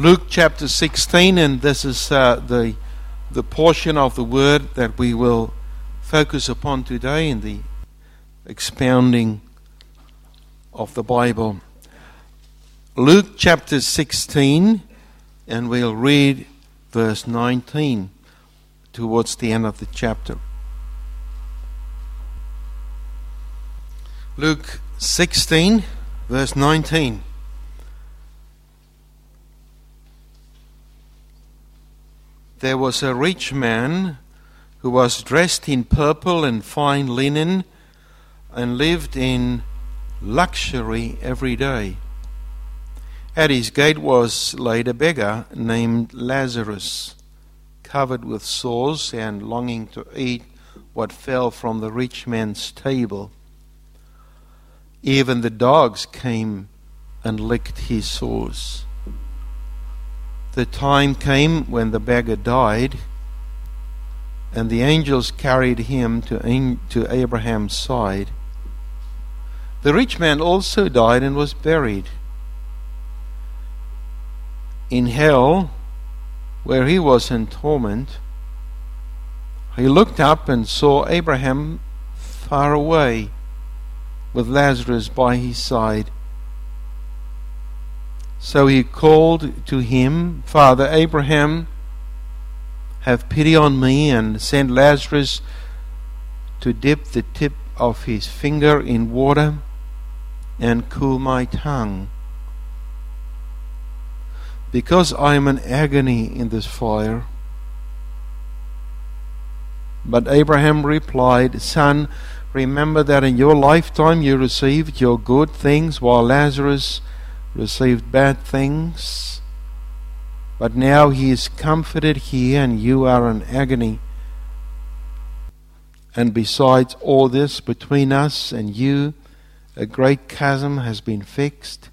Luke chapter 16, and this is uh, the, the portion of the word that we will focus upon today in the expounding of the Bible. Luke chapter 16, and we'll read verse 19 towards the end of the chapter. Luke 16, verse 19. There was a rich man who was dressed in purple and fine linen and lived in luxury every day. At his gate was laid a beggar named Lazarus, covered with sores and longing to eat what fell from the rich man's table. Even the dogs came and licked his sores the time came when the beggar died, and the angels carried him to, to Abraham's side. The rich man also died and was buried. In hell, where he was in torment, he looked up and saw Abraham far away with Lazarus by his side. So he called to him, Father Abraham, have pity on me and send Lazarus to dip the tip of his finger in water and cool my tongue. Because I am in agony in this fire. But Abraham replied, Son, remember that in your lifetime you received your good things while Lazarus received bad things, but now he is comforted here and you are in agony. And besides all this, between us and you, a great chasm has been fixed,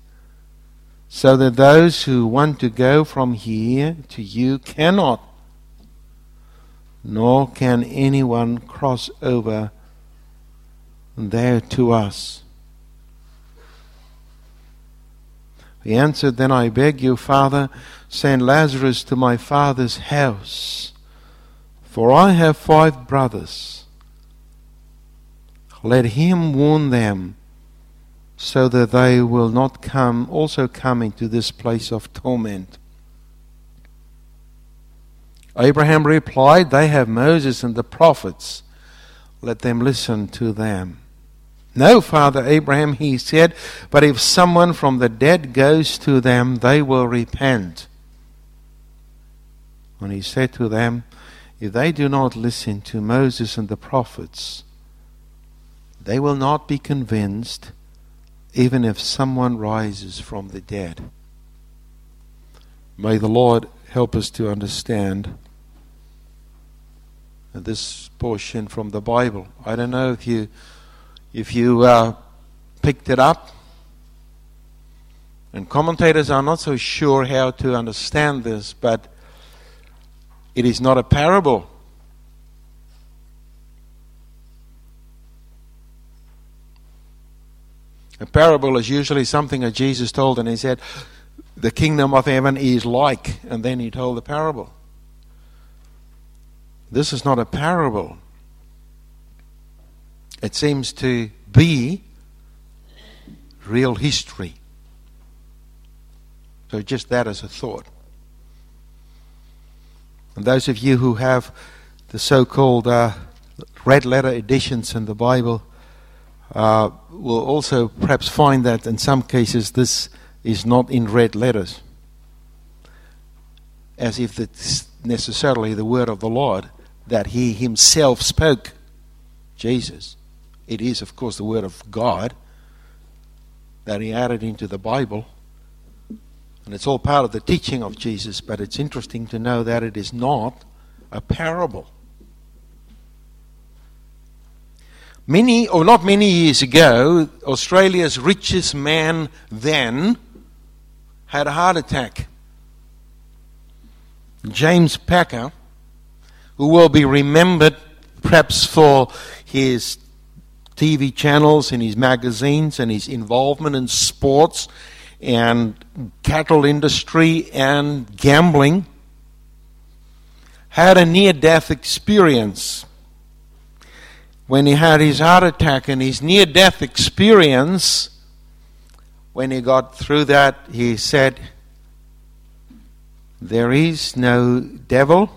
so that those who want to go from here to you cannot, nor can anyone cross over there to us. He answered, Then I beg you, Father, send Lazarus to my father's house, for I have five brothers. Let him warn them, so that they will not come also come into this place of torment. Abraham replied, They have Moses and the prophets. Let them listen to them. No, Father Abraham, he said, but if someone from the dead goes to them, they will repent. And he said to them, If they do not listen to Moses and the prophets, they will not be convinced, even if someone rises from the dead. May the Lord help us to understand this portion from the Bible. I don't know if you if you uh, picked it up. And commentators are not so sure how to understand this, but it is not a parable. A parable is usually something that Jesus told, and he said, The kingdom of heaven is like, and then he told the parable. This is not a parable it seems to be real history. So, just that as a thought. And those of you who have the so called uh, red letter editions in the Bible uh, will also perhaps find that in some cases this is not in red letters, as if it's necessarily the word of the Lord that He Himself spoke, Jesus. It is, of course, the Word of God that He added into the Bible. And it's all part of the teaching of Jesus, but it's interesting to know that it is not a parable. Many, or not many years ago, Australia's richest man then had a heart attack. James Packer, who will be remembered perhaps for his TV channels, in his magazines, and his involvement in sports, and cattle industry and gambling, had a near death experience. When he had his heart attack and his near death experience, when he got through that, he said, There is no devil,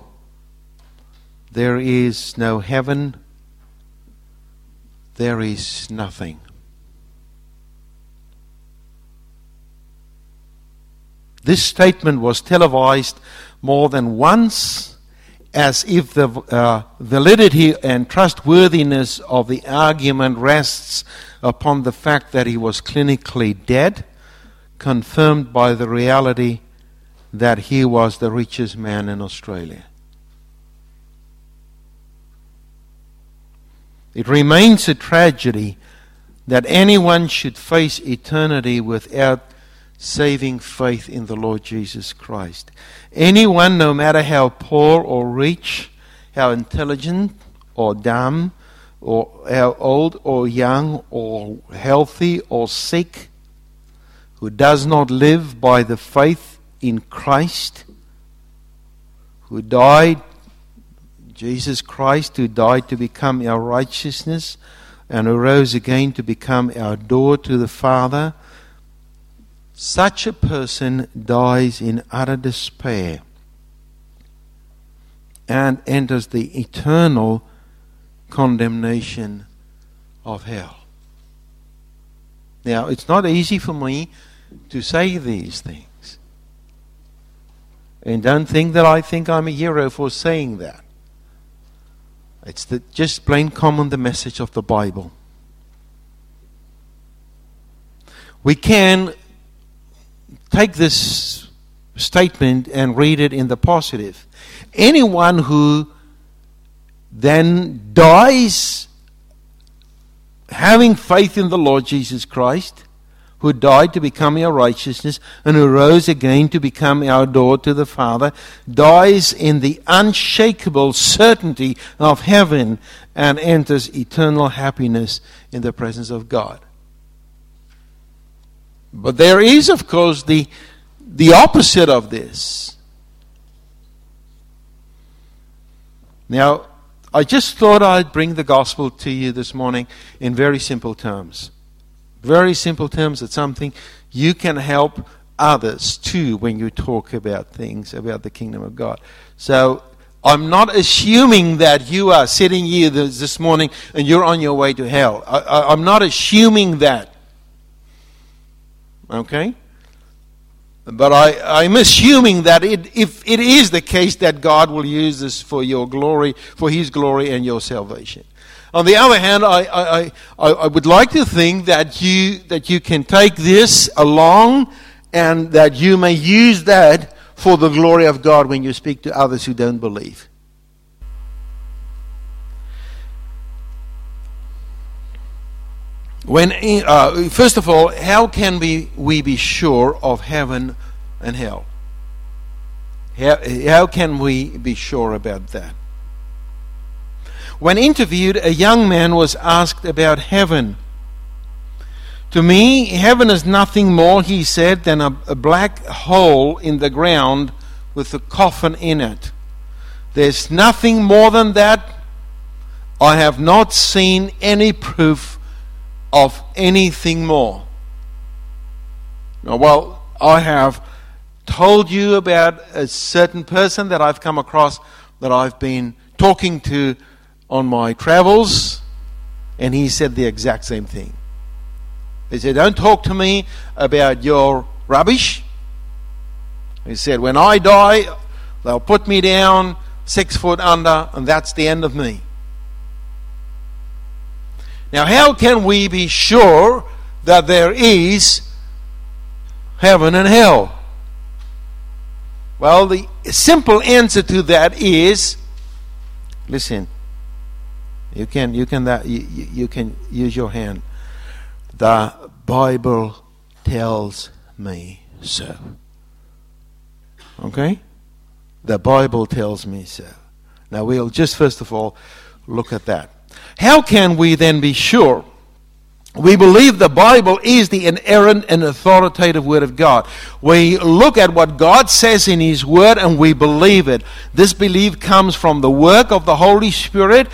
there is no heaven, there is nothing. This statement was televised more than once as if the uh, validity and trustworthiness of the argument rests upon the fact that he was clinically dead, confirmed by the reality that he was the richest man in Australia. It remains a tragedy that anyone should face eternity without saving faith in the Lord Jesus Christ. Anyone, no matter how poor or rich, how intelligent or dumb, or how old or young, or healthy or sick, who does not live by the faith in Christ, who died, Jesus Christ, who died to become our righteousness, and who rose again to become our door to the Father such a person dies in utter despair and enters the eternal condemnation of hell. Now, it's not easy for me to say these things. And don't think that I think I'm a hero for saying that. It's the, just plain common the message of the Bible. We can take this statement and read it in the positive. Anyone who then dies having faith in the Lord Jesus Christ, who died to become our righteousness and who rose again to become our door to the Father, dies in the unshakable certainty of heaven and enters eternal happiness in the presence of God. But there is, of course, the, the opposite of this. Now, I just thought I'd bring the gospel to you this morning in very simple terms. Very simple terms. It's something you can help others too when you talk about things about the kingdom of God. So I'm not assuming that you are sitting here this morning and you're on your way to hell. I, am not assuming that. Okay? But I, I'm assuming that it, if it is the case that God will use this for your glory, for His glory and your salvation. On the other hand, I, I, I, I would like to think that you, that you can take this along and that you may use that for the glory of God when you speak to others who don't believe. When, uh, first of all, how can we, we be sure of heaven and hell? How, how can we be sure about that? When interviewed, a young man was asked about heaven. To me, heaven is nothing more, he said, than a, a black hole in the ground with a coffin in it. There's nothing more than that. I have not seen any proof of anything more. Now, well, I have told you about a certain person that I've come across that I've been talking to on my travels, and he said the exact same thing. He said, Don't talk to me about your rubbish. He said, When I die, they'll put me down six foot under, and that's the end of me. Now, how can we be sure that there is heaven and hell? Well, the simple answer to that is listen. You can you can uh, that you, you can use your hand. The Bible tells me so. Okay? The Bible tells me so. Now we'll just first of all look at that. How can we then be sure We believe the Bible is the inerrant and authoritative Word of God. We look at what God says in His Word and we believe it. This belief comes from the work of the Holy Spirit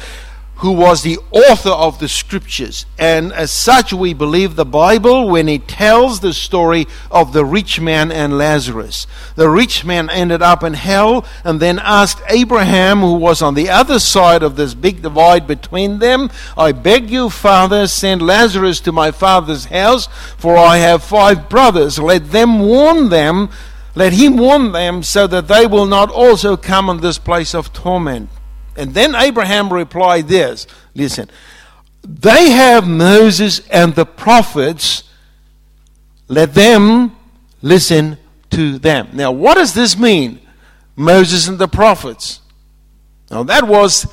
who was the author of the scriptures. And as such, we believe the Bible when it tells the story of the rich man and Lazarus. The rich man ended up in hell and then asked Abraham, who was on the other side of this big divide between them, I beg you, Father, send Lazarus to my father's house, for I have five brothers. Let them warn them. Let him warn them so that they will not also come in this place of torment. And then Abraham replied this listen, they have Moses and the prophets, let them listen to them. Now, what does this mean? Moses and the prophets. Now, that was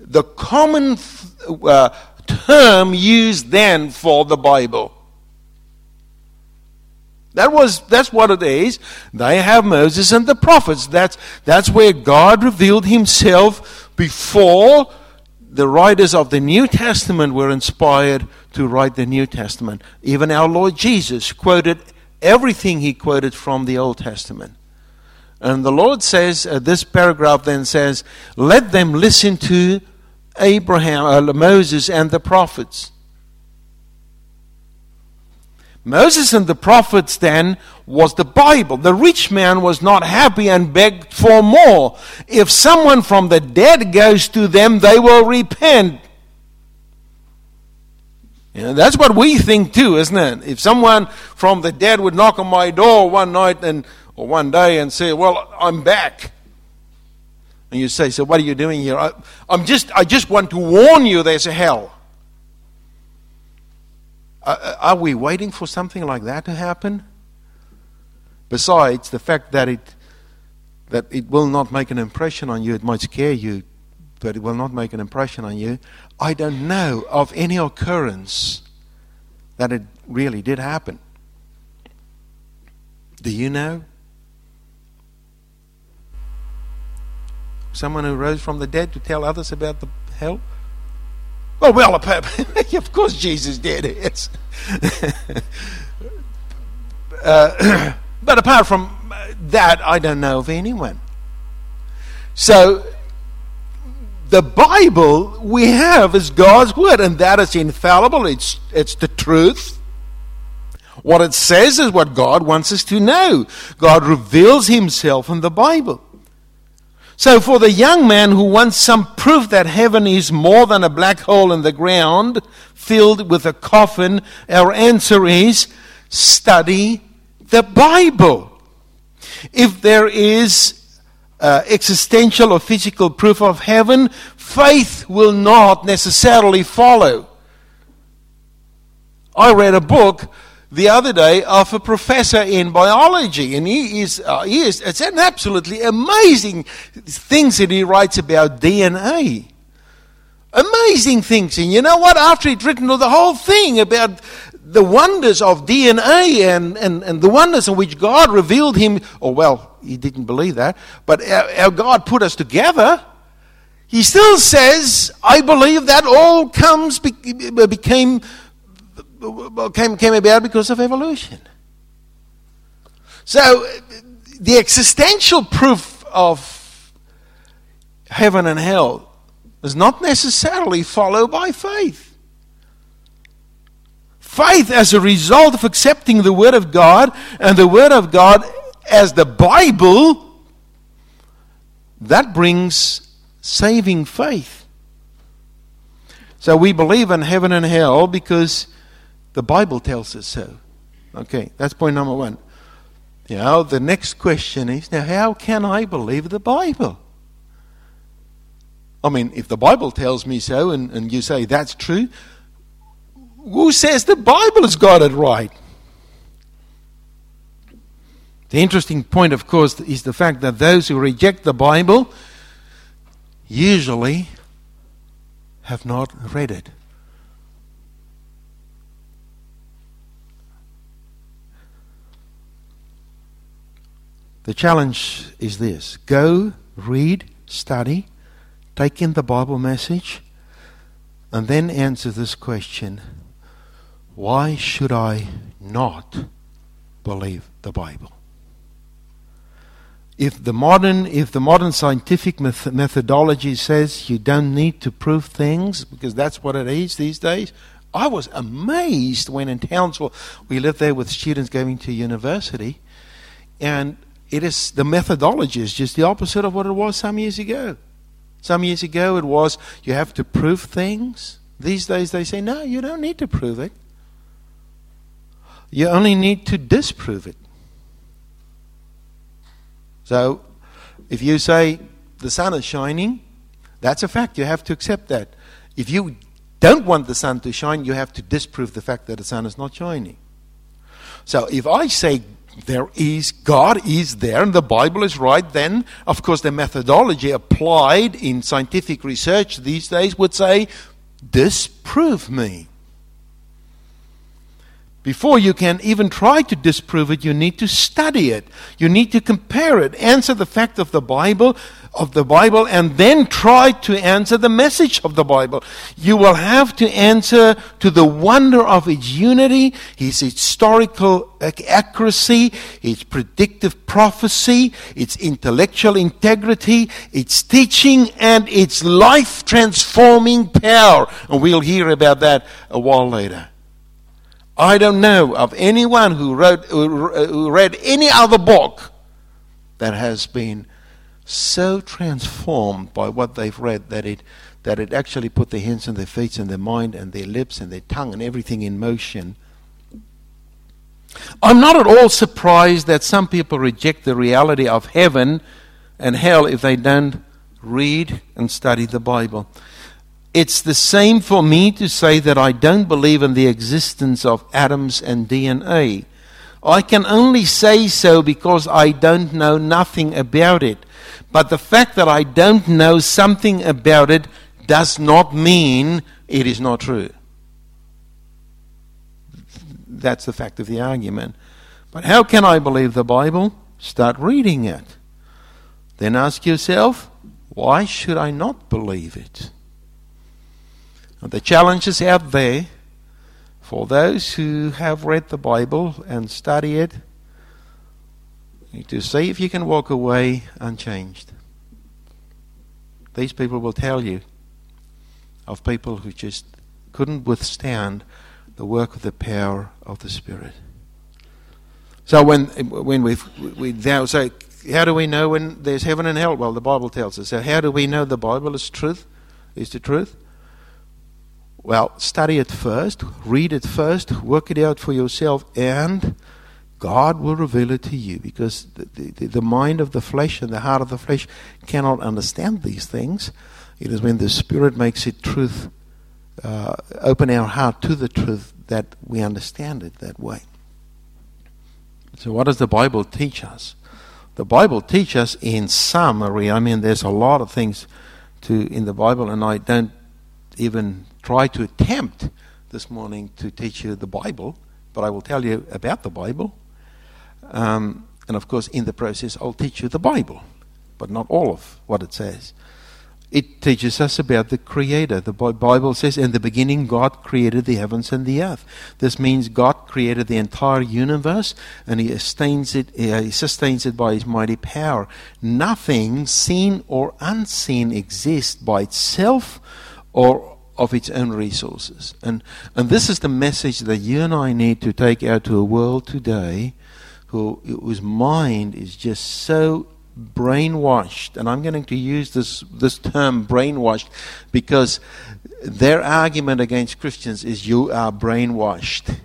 the common uh, term used then for the Bible. That was that's what it is. They have Moses and the prophets. That's that's where God revealed himself before the writers of the New Testament were inspired to write the New Testament. Even our Lord Jesus quoted everything he quoted from the Old Testament. And the Lord says, uh, this paragraph then says, let them listen to Abraham, uh, Moses, and the prophets. Moses and the prophets then was the Bible. The rich man was not happy and begged for more. If someone from the dead goes to them, they will repent. You know, that's what we think too, isn't it? If someone from the dead would knock on my door one night and or one day and say, "Well, I'm back," and you say, "So what are you doing here?" I, I'm just, I just want to warn you. There's a hell. Uh, uh, are we waiting for something like that to happen? Besides the fact that it that it will not make an impression on you, it might scare you, but it will not make an impression on you. I don't know of any occurrence that it really did happen. Do you know? Someone who rose from the dead to tell others about the hell? Oh, well, of course Jesus did it. uh, but apart from that, I don't know of anyone. So, the Bible we have is God's Word, and that is infallible. It's, it's the truth. What it says is what God wants us to know. God reveals Himself in the Bible. So, for the young man who wants some proof that heaven is more than a black hole in the ground filled with a coffin, our answer is study the Bible. If there is uh, existential or physical proof of heaven, faith will not necessarily follow. I read a book the other day of a professor in biology, and he is, uh, he is it's an absolutely amazing things that he writes about DNA. Amazing things. And you know what? After he'd written the whole thing about the wonders of DNA and, and, and the wonders in which God revealed him, or well, he didn't believe that, but our God put us together. He still says, I believe that all comes, became came, came about because of evolution. So, the existential proof of heaven and hell is not necessarily followed by faith. Faith, as a result of accepting the Word of God and the Word of God as the Bible, that brings saving faith. So we believe in heaven and hell because the Bible tells us so. Okay, that's point number one. Now, the next question is now, how can I believe the Bible? I mean, if the Bible tells me so and, and you say that's true, who says the Bible has got it right? The interesting point, of course, is the fact that those who reject the Bible usually have not read it. The challenge is this go, read, study, take in the Bible message, and then answer this question why should I not believe the Bible? If the modern, if the modern scientific methodology says you don't need to prove things because that's what it is these days, I was amazed when in Townsville we lived there with students going to university, and it is the methodology is just the opposite of what it was some years ago. Some years ago it was you have to prove things. These days they say no, you don't need to prove it. You only need to disprove it. So, if you say the sun is shining, that's a fact. You have to accept that. If you don't want the sun to shine, you have to disprove the fact that the sun is not shining. So, if I say there is, God is there, and the Bible is right, then, of course, the methodology applied in scientific research these days would say, disprove me. Before you can even try to disprove it, you need to study it. You need to compare it, answer the fact of the Bible, of the Bible, and then try to answer the message of the Bible. You will have to answer to the wonder of its unity, its historical accuracy, its predictive prophecy, its intellectual integrity, its teaching, and its life transforming power. And we'll hear about that a while later. I don't know of anyone who, wrote, who read any other book that has been so transformed by what they've read that it, that it actually put their hands and their feet and their mind and their lips and their tongue and everything in motion. I'm not at all surprised that some people reject the reality of heaven and hell if they don't read and study the Bible. It's the same for me to say that I don't believe in the existence of atoms and DNA. I can only say so because I don't know nothing about it. But the fact that I don't know something about it does not mean it is not true. That's the fact of the argument. But how can I believe the Bible? Start reading it. Then ask yourself, why should I not believe it? The challenge is out there for those who have read the Bible and study it to see if you can walk away unchanged. These people will tell you of people who just couldn't withstand the work of the power of the Spirit. So when when we we now say, how do we know when there's heaven and hell? Well, the Bible tells us. So how do we know the Bible is truth? Is the truth? Well, study it first, read it first, work it out for yourself, and God will reveal it to you because the, the, the, mind of the flesh and the heart of the flesh cannot understand these things. It is when the Spirit makes it truth, uh, open our heart to the truth, that we understand it that way. So, what does the Bible teach us? The Bible teaches us in summary. I mean, there's a lot of things to in the Bible, and I don't even try to attempt this morning to teach you the Bible, but I will tell you about the Bible. Um, and of course, in the process, I'll teach you the Bible, but not all of what it says. It teaches us about the Creator. The Bible says, In the beginning, God created the heavens and the earth. This means God created the entire universe and He sustains it, he sustains it by His mighty power. Nothing, seen or unseen, exists by itself or of its own resources. And, and this is the message that you and I need to take out to a world today who, whose mind is just so brainwashed. And I'm going to use this, this term brainwashed because their argument against Christians is you are brainwashed.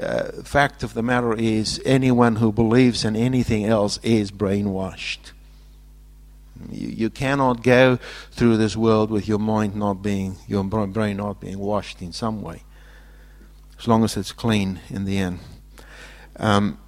Uh, fact of the matter is, anyone who believes in anything else is brainwashed. You, you cannot go through this world with your mind not being, your brain not being washed in some way, as long as it's clean in the end. Um,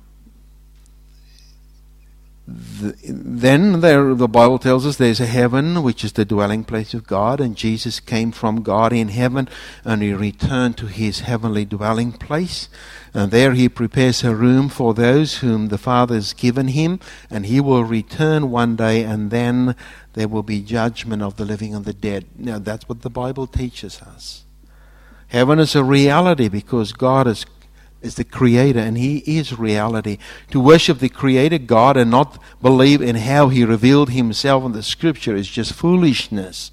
the, then there, the Bible tells us there's a heaven which is the dwelling place of God, and Jesus came from God in heaven and he returned to his heavenly dwelling place. And there he prepares a room for those whom the Father has given him, and he will return one day, and then there will be judgment of the living and the dead. Now, that's what the Bible teaches us. Heaven is a reality because God is is the creator and he is reality. To worship the creator God and not believe in how he revealed himself in the scripture is just foolishness.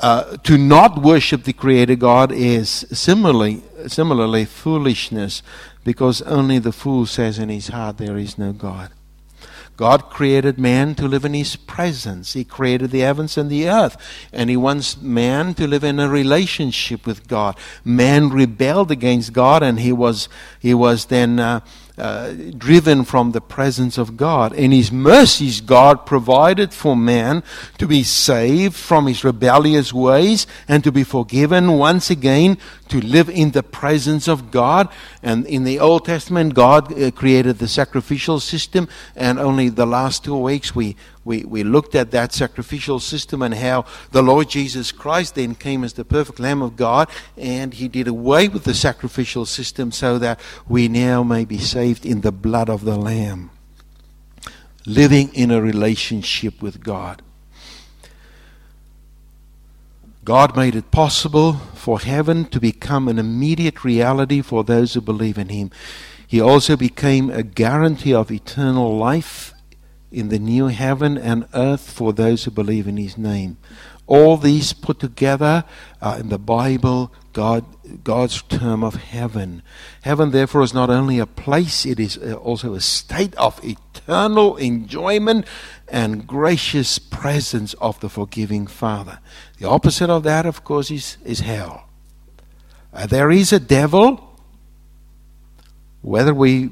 Uh, to not worship the creator God is similarly similarly foolishness because only the fool says in his heart there is no God. God created man to live in his presence. He created the heavens and the earth. And he wants man to live in a relationship with God. Man rebelled against God and he was, he was then uh, uh, driven from the presence of God. In His mercies, God provided for man to be saved from his rebellious ways and to be forgiven once again to live in the presence of God. And in the Old Testament, God uh, created the sacrificial system, and only the last two weeks we we, we looked at that sacrificial system and how the Lord Jesus Christ then came as the perfect Lamb of God and he did away with the sacrificial system so that we now may be saved in the blood of the Lamb, living in a relationship with God. God made it possible for heaven to become an immediate reality for those who believe in Him. He also became a guarantee of eternal life in the new heaven and earth for those who believe in his name. All these put together are in the Bible God, God's term of heaven. Heaven, therefore, is not only a place, it is uh, also a state of eternal enjoyment and gracious presence of the forgiving Father. The opposite of that, of course, is, is hell. Uh, there is a devil, whether we,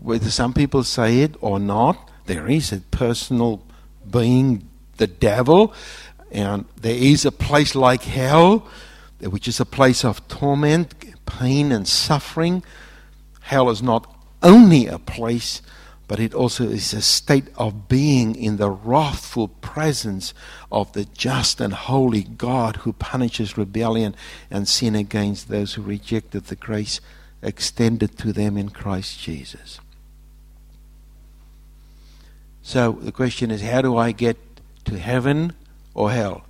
whether some people say it or not, there is a personal being, the devil, and there is a place like hell, which is a place of torment, pain, and suffering. Hell is not only a place, but it also is a state of being in the wrathful presence of the just and holy God who punishes rebellion and sin against those who rejected the grace extended to them in Christ Jesus. So the question is, how do I get to heaven or hell?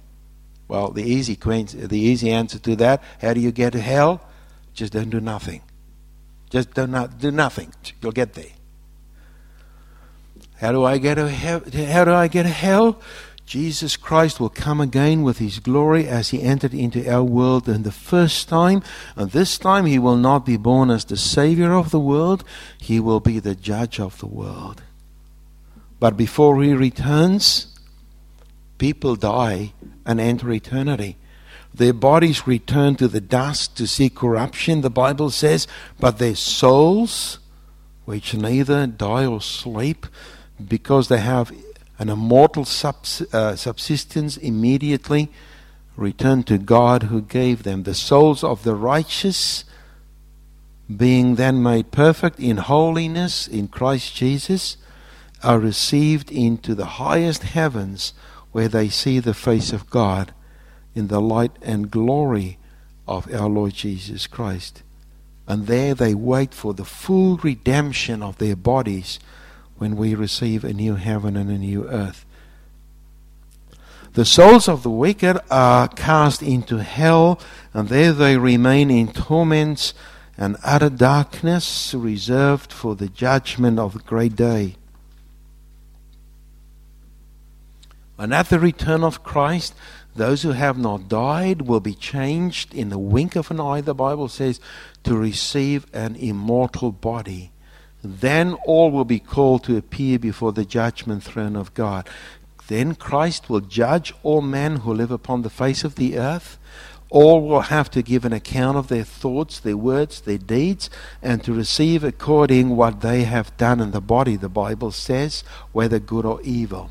Well, the easy, the easy answer to that, how do you get to hell? Just don't do nothing. Just do not do nothing. You'll get there. How do I get to he- how do I get to hell? Jesus Christ will come again with his glory as he entered into our world in the first time. And this time he will not be born as the Savior of the world, he will be the judge of the world. But before he returns, people die and enter eternity. Their bodies return to the dust to see corruption, the Bible says, but their souls, which neither die or sleep, because they have an immortal subs- uh, subsistence immediately, return to God who gave them. The souls of the righteous, being then made perfect in holiness in Christ Jesus, are received into the highest heavens where they see the face of God in the light and glory of our Lord Jesus Christ. And there they wait for the full redemption of their bodies when we receive a new heaven and a new earth. The souls of the wicked are cast into hell, and there they remain in torments and utter darkness, reserved for the judgment of the great day. And at the return of Christ, those who have not died will be changed in the wink of an eye, the Bible says, to receive an immortal body. Then all will be called to appear before the judgment throne of God. Then Christ will judge all men who live upon the face of the earth. All will have to give an account of their thoughts, their words, their deeds, and to receive according what they have done in the body, the Bible says, whether good or evil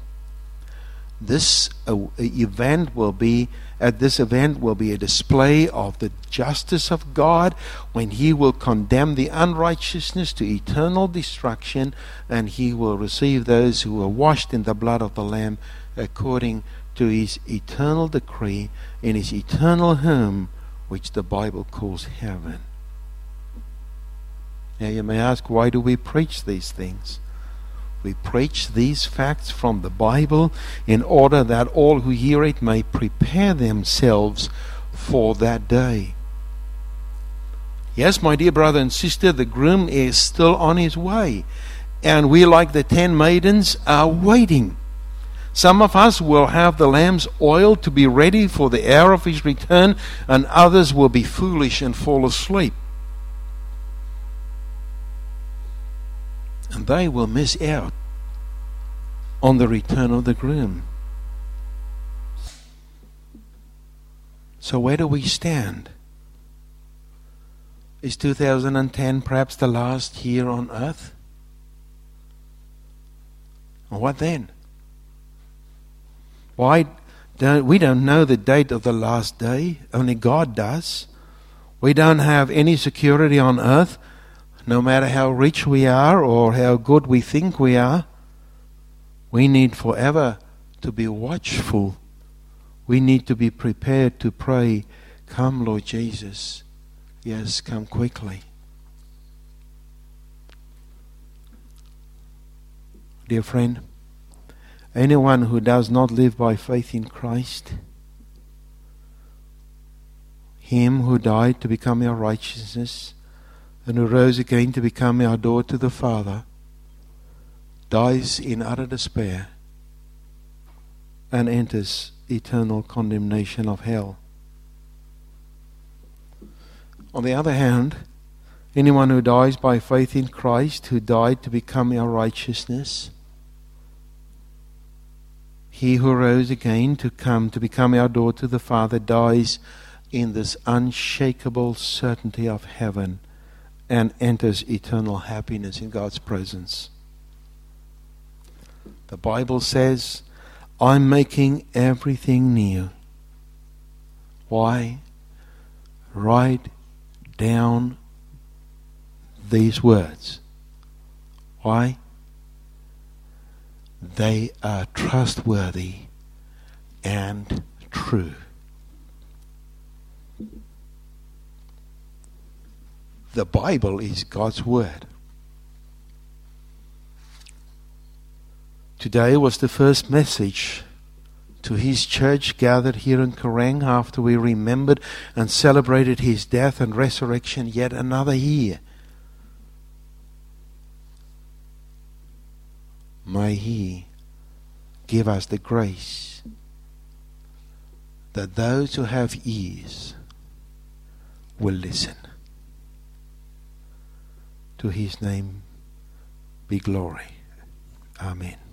this event will be at this event will be a display of the justice of God when he will condemn the unrighteousness to eternal destruction and he will receive those who are washed in the blood of the lamb according to his eternal decree in his eternal home which the Bible calls heaven. Now you may ask why do we preach these things we preach these facts from the Bible in order that all who hear it may prepare themselves for that day. Yes, my dear brother and sister, the groom is still on his way. And we, like the ten maidens, are waiting. Some of us will have the lamb's oil to be ready for the hour of his return, and others will be foolish and fall asleep. They will miss out on the return of the groom. So, where do we stand? Is 2010 perhaps the last year on earth? What then? Why don't we don't know the date of the last day? Only God does. We don't have any security on earth, no matter how rich we are or how good we think we are. We need forever to be watchful. We need to be prepared to pray, Come, Lord Jesus. Yes, come quickly. Dear friend, anyone who does not live by faith in Christ, Him who died to become our righteousness and who rose again to become our door to the Father, dies in utter despair and enters eternal condemnation of hell. On the other hand, anyone who dies by faith in Christ, who died to become our righteousness, he who rose again to come to become our door to the Father dies in this unshakable certainty of heaven and enters eternal happiness in God's presence. The Bible says, I'm making everything new. Why? Write down these words. Why? They are trustworthy and true. The Bible is God's Word. Today was the first message to his church gathered here in Kerrang after we remembered and celebrated his death and resurrection yet another year. May he give us the grace that those who have ears will listen. To his name be glory. Amen.